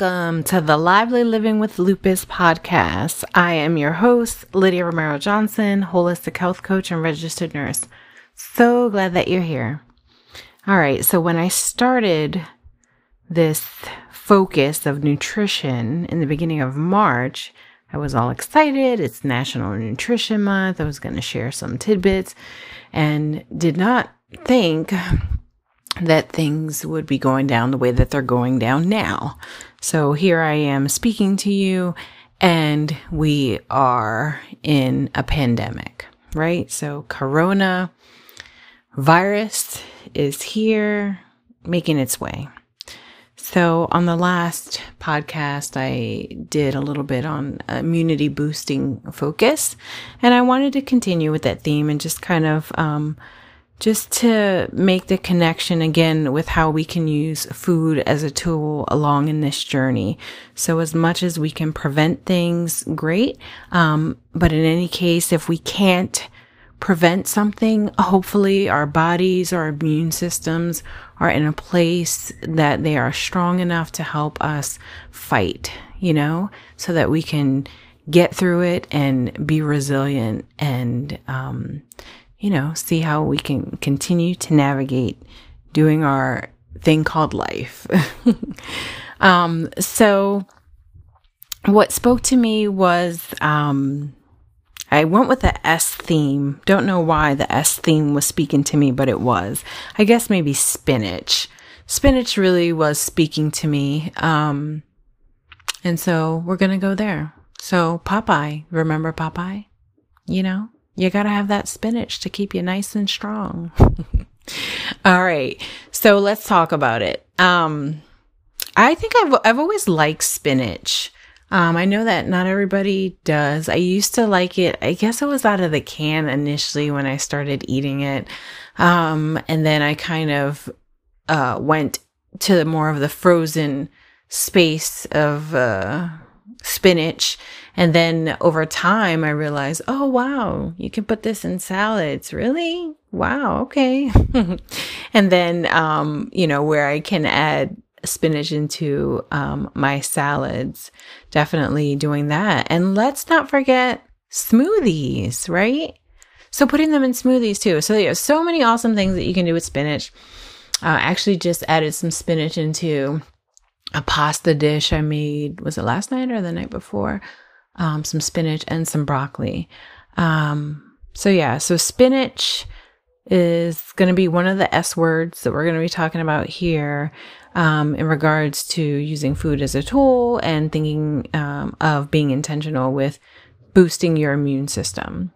Welcome to the Lively Living with Lupus podcast. I am your host, Lydia Romero Johnson, holistic health coach and registered nurse. So glad that you're here. All right, so when I started this focus of nutrition in the beginning of March, I was all excited. It's National Nutrition Month. I was going to share some tidbits and did not think that things would be going down the way that they're going down now. So here I am speaking to you, and we are in a pandemic, right? So, Corona virus is here making its way. So, on the last podcast, I did a little bit on immunity boosting focus, and I wanted to continue with that theme and just kind of um, just to make the connection again with how we can use food as a tool along in this journey. So as much as we can prevent things, great. Um, but in any case, if we can't prevent something, hopefully our bodies, our immune systems are in a place that they are strong enough to help us fight, you know, so that we can get through it and be resilient and, um, you know, see how we can continue to navigate doing our thing called life. um, so what spoke to me was, um, I went with the S theme. Don't know why the S theme was speaking to me, but it was. I guess maybe spinach. Spinach really was speaking to me. Um, and so we're going to go there. So Popeye, remember Popeye? You know? You got to have that spinach to keep you nice and strong. All right. So let's talk about it. Um, I think I've, I've always liked spinach. Um, I know that not everybody does. I used to like it. I guess it was out of the can initially when I started eating it. Um, and then I kind of, uh, went to more of the frozen space of, uh, spinach. And then over time, I realized, oh, wow, you can put this in salads. Really? Wow. Okay. and then, um, you know, where I can add spinach into um, my salads, definitely doing that. And let's not forget smoothies, right? So putting them in smoothies too. So have so many awesome things that you can do with spinach. Uh, I actually just added some spinach into a pasta dish I made. Was it last night or the night before? Um, some spinach and some broccoli. Um, so yeah, so spinach is going to be one of the S words that we're going to be talking about here um, in regards to using food as a tool and thinking um, of being intentional with boosting your immune system.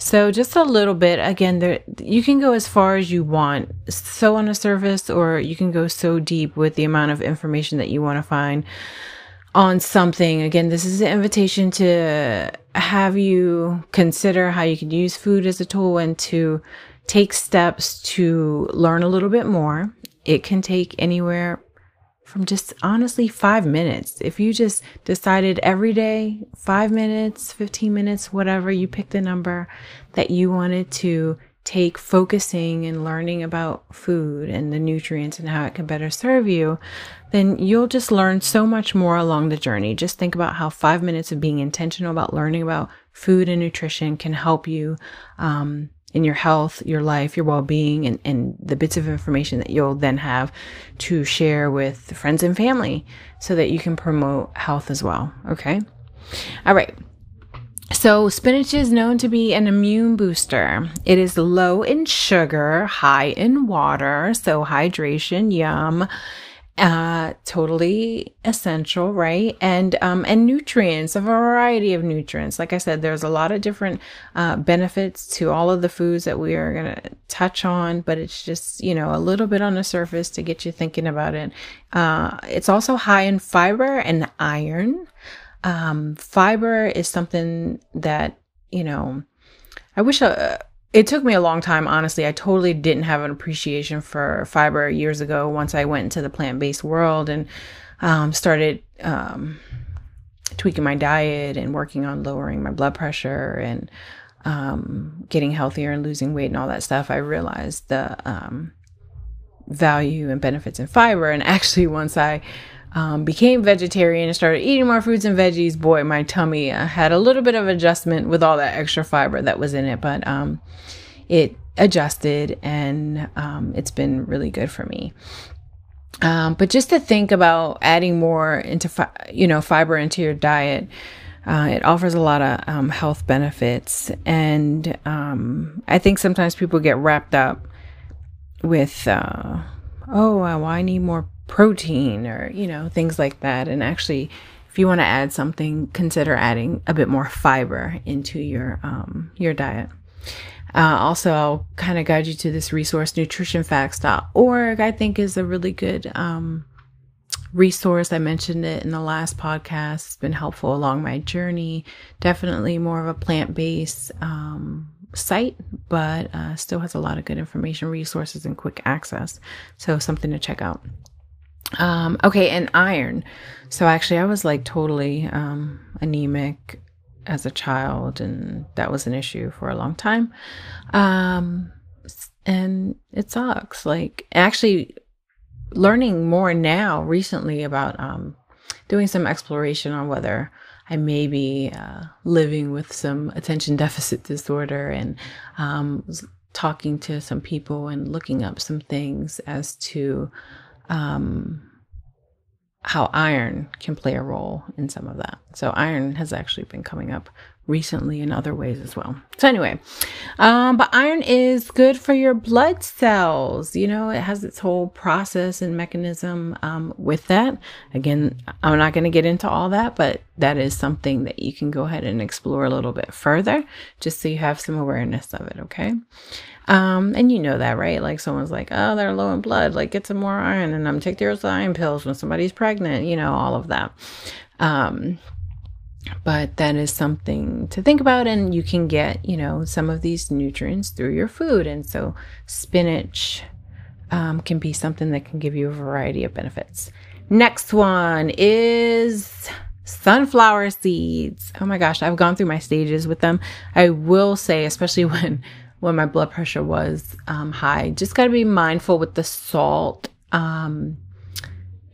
So just a little bit. Again, there you can go as far as you want, so on a surface, or you can go so deep with the amount of information that you want to find on something. Again, this is an invitation to have you consider how you can use food as a tool and to take steps to learn a little bit more. It can take anywhere from just honestly five minutes. If you just decided every day, five minutes, 15 minutes, whatever, you pick the number that you wanted to take focusing and learning about food and the nutrients and how it can better serve you, then you'll just learn so much more along the journey. Just think about how five minutes of being intentional about learning about food and nutrition can help you um, in your health, your life, your well being, and, and the bits of information that you'll then have to share with friends and family so that you can promote health as well. Okay. All right. So, spinach is known to be an immune booster. It is low in sugar, high in water, so hydration, yum uh totally essential right? And um and nutrients a variety of nutrients. Like i said there's a lot of different uh benefits to all of the foods that we are to touch on but it's just you know a little bit on the surface to get you thinking about it. Uh it's also high in fiber and iron. Um fiber is something that you know i wish uh, it took me a long time, honestly. I totally didn't have an appreciation for fiber years ago once I went into the plant based world and um, started um, tweaking my diet and working on lowering my blood pressure and um, getting healthier and losing weight and all that stuff. I realized the um, value and benefits in fiber. And actually, once I um, became vegetarian and started eating more fruits and veggies, boy, my tummy uh, had a little bit of adjustment with all that extra fiber that was in it, but um, it adjusted and um, it's been really good for me. Um, but just to think about adding more into, fi- you know, fiber into your diet, uh, it offers a lot of um, health benefits. And um, I think sometimes people get wrapped up with, uh, oh, well, I need more protein or, you know, things like that. And actually, if you want to add something, consider adding a bit more fiber into your um, your diet. Uh, also, I'll kind of guide you to this resource, nutritionfacts.org, I think is a really good um, resource. I mentioned it in the last podcast. It's been helpful along my journey. Definitely more of a plant based um, site, but uh, still has a lot of good information, resources, and quick access. So, something to check out. Um, okay, and iron. So, actually, I was like totally um, anemic as a child, and that was an issue for a long time. Um, and it sucks. Like, actually, learning more now recently about um, doing some exploration on whether I may be uh, living with some attention deficit disorder and um, talking to some people and looking up some things as to um, how iron can play a role in some of that. So iron has actually been coming up recently in other ways as well. So anyway, um, but iron is good for your blood cells. You know, it has its whole process and mechanism um, with that. Again, I'm not going to get into all that, but that is something that you can go ahead and explore a little bit further, just so you have some awareness of it. Okay. Um, and you know that, right? Like someone's like, oh, they're low in blood, like get some more iron and I'm take those iron pills when somebody's pregnant, you know, all of that. Um, but that is something to think about and you can get, you know, some of these nutrients through your food. And so spinach um, can be something that can give you a variety of benefits. Next one is sunflower seeds. Oh my gosh, I've gone through my stages with them. I will say, especially when when my blood pressure was um, high. Just got to be mindful with the salt. Um,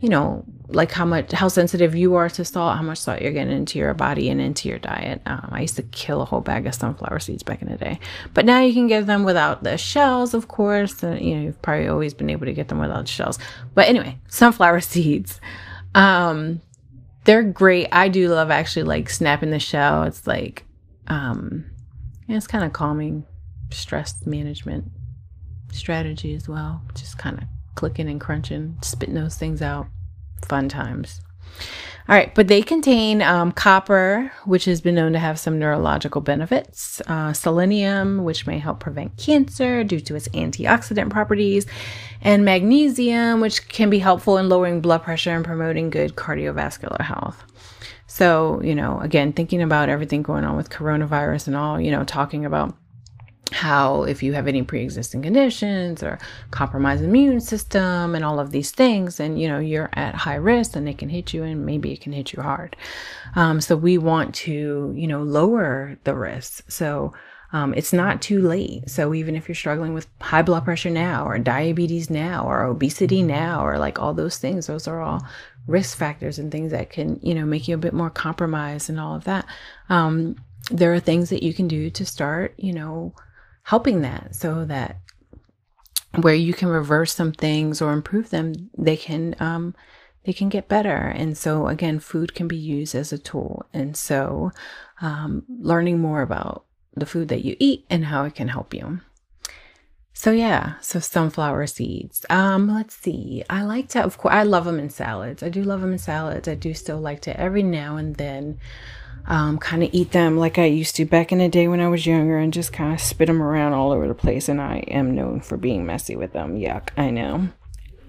you know, like how much, how sensitive you are to salt, how much salt you're getting into your body and into your diet. Um, I used to kill a whole bag of sunflower seeds back in the day, but now you can get them without the shells, of course. Uh, you know, you've probably always been able to get them without the shells. But anyway, sunflower seeds. Um, they're great. I do love actually like snapping the shell. It's like, um, it's kind of calming stress management strategy as well. Just kind of clicking and crunching, spitting those things out. Fun times. All right, but they contain um, copper, which has been known to have some neurological benefits, uh, selenium, which may help prevent cancer due to its antioxidant properties, and magnesium, which can be helpful in lowering blood pressure and promoting good cardiovascular health. So, you know, again, thinking about everything going on with coronavirus and all, you know, talking about how if you have any pre-existing conditions or compromised immune system and all of these things and you know you're at high risk and it can hit you and maybe it can hit you hard. Um, so we want to you know lower the risks. So um, it's not too late. So even if you're struggling with high blood pressure now or diabetes now or obesity now or like all those things those are all risk factors and things that can you know make you a bit more compromised and all of that. Um, there are things that you can do to start you know helping that so that where you can reverse some things or improve them, they can um, they can get better. And so again, food can be used as a tool. And so um, learning more about the food that you eat and how it can help you. So yeah, so sunflower seeds. Um, let's see. I like to, of course, I love them in salads. I do love them in salads. I do still like to every now and then um, kind of eat them like I used to back in the day when I was younger and just kind of spit them around all over the place. And I am known for being messy with them. Yuck, I know.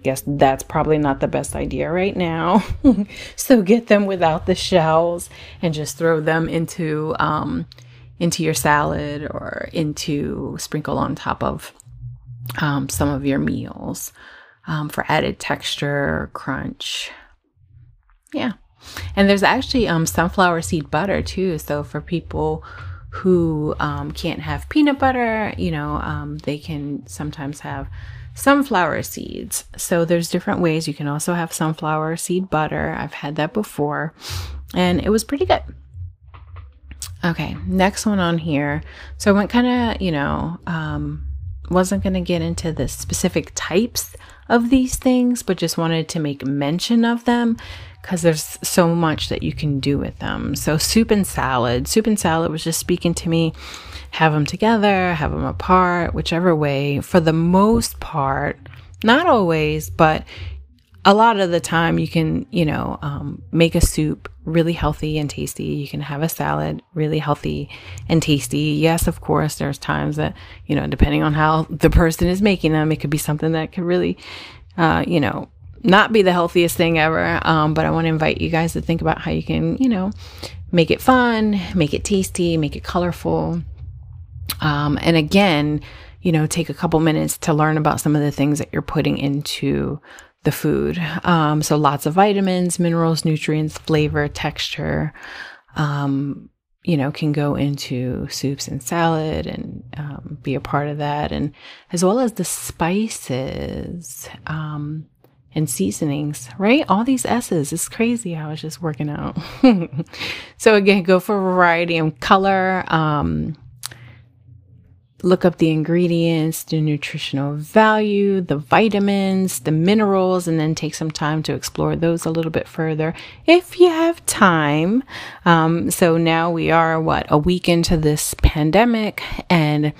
Guess that's probably not the best idea right now. so get them without the shells and just throw them into um, into your salad or into sprinkle on top of um, some of your meals um, for added texture, crunch. Yeah. And there's actually um, sunflower seed butter too. So for people who um, can't have peanut butter, you know, um, they can sometimes have sunflower seeds. So there's different ways. You can also have sunflower seed butter. I've had that before and it was pretty good. Okay, next one on here. So I went kind of, you know, um, wasn't going to get into the specific types of these things, but just wanted to make mention of them because there's so much that you can do with them. So, soup and salad. Soup and salad was just speaking to me. Have them together, have them apart, whichever way. For the most part, not always, but a lot of the time you can, you know, um, make a soup really healthy and tasty. You can have a salad really healthy and tasty. Yes, of course, there's times that, you know, depending on how the person is making them, it could be something that could really, uh, you know, not be the healthiest thing ever. Um, but I want to invite you guys to think about how you can, you know, make it fun, make it tasty, make it colorful. Um, and again, you know, take a couple minutes to learn about some of the things that you're putting into the food. Um, so lots of vitamins, minerals, nutrients, flavor, texture, um, you know, can go into soups and salad and um, be a part of that. And as well as the spices um, and seasonings, right? All these S's. It's crazy. how it's just working out. so again, go for variety and color. Um, look up the ingredients, the nutritional value, the vitamins, the minerals, and then take some time to explore those a little bit further if you have time. Um, so now we are, what, a week into this pandemic, and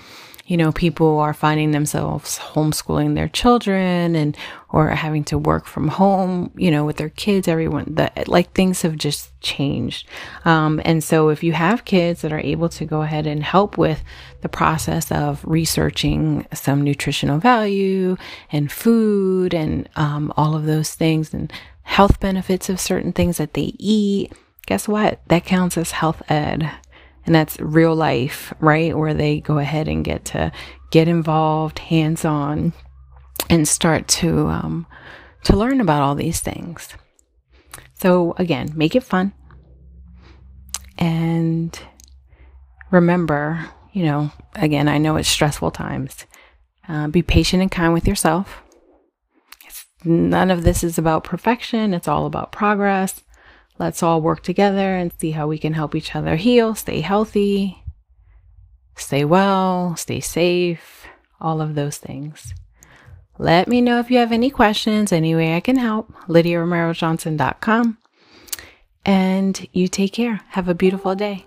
you know, people are finding themselves homeschooling their children and or having to work from home, you know, with their kids, everyone that like things have just changed. Um, and so if you have kids that are able to go ahead and help with the process of researching some nutritional value and food and um, all of those things and health benefits of certain things that they eat, guess what? That counts as health ed. And that's real life, right? Where they go ahead and get to get involved hands on and start to, um, to learn about all these things. So again, make it fun. And remember, you know, again, I know it's stressful times. Uh, be patient and kind with yourself. None of this is about perfection, it's all about progress. Let's all work together and see how we can help each other heal, stay healthy, stay well, stay safe, all of those things. Let me know if you have any questions, any way I can help. LydiaRomeroJohnson.com. And you take care. Have a beautiful day.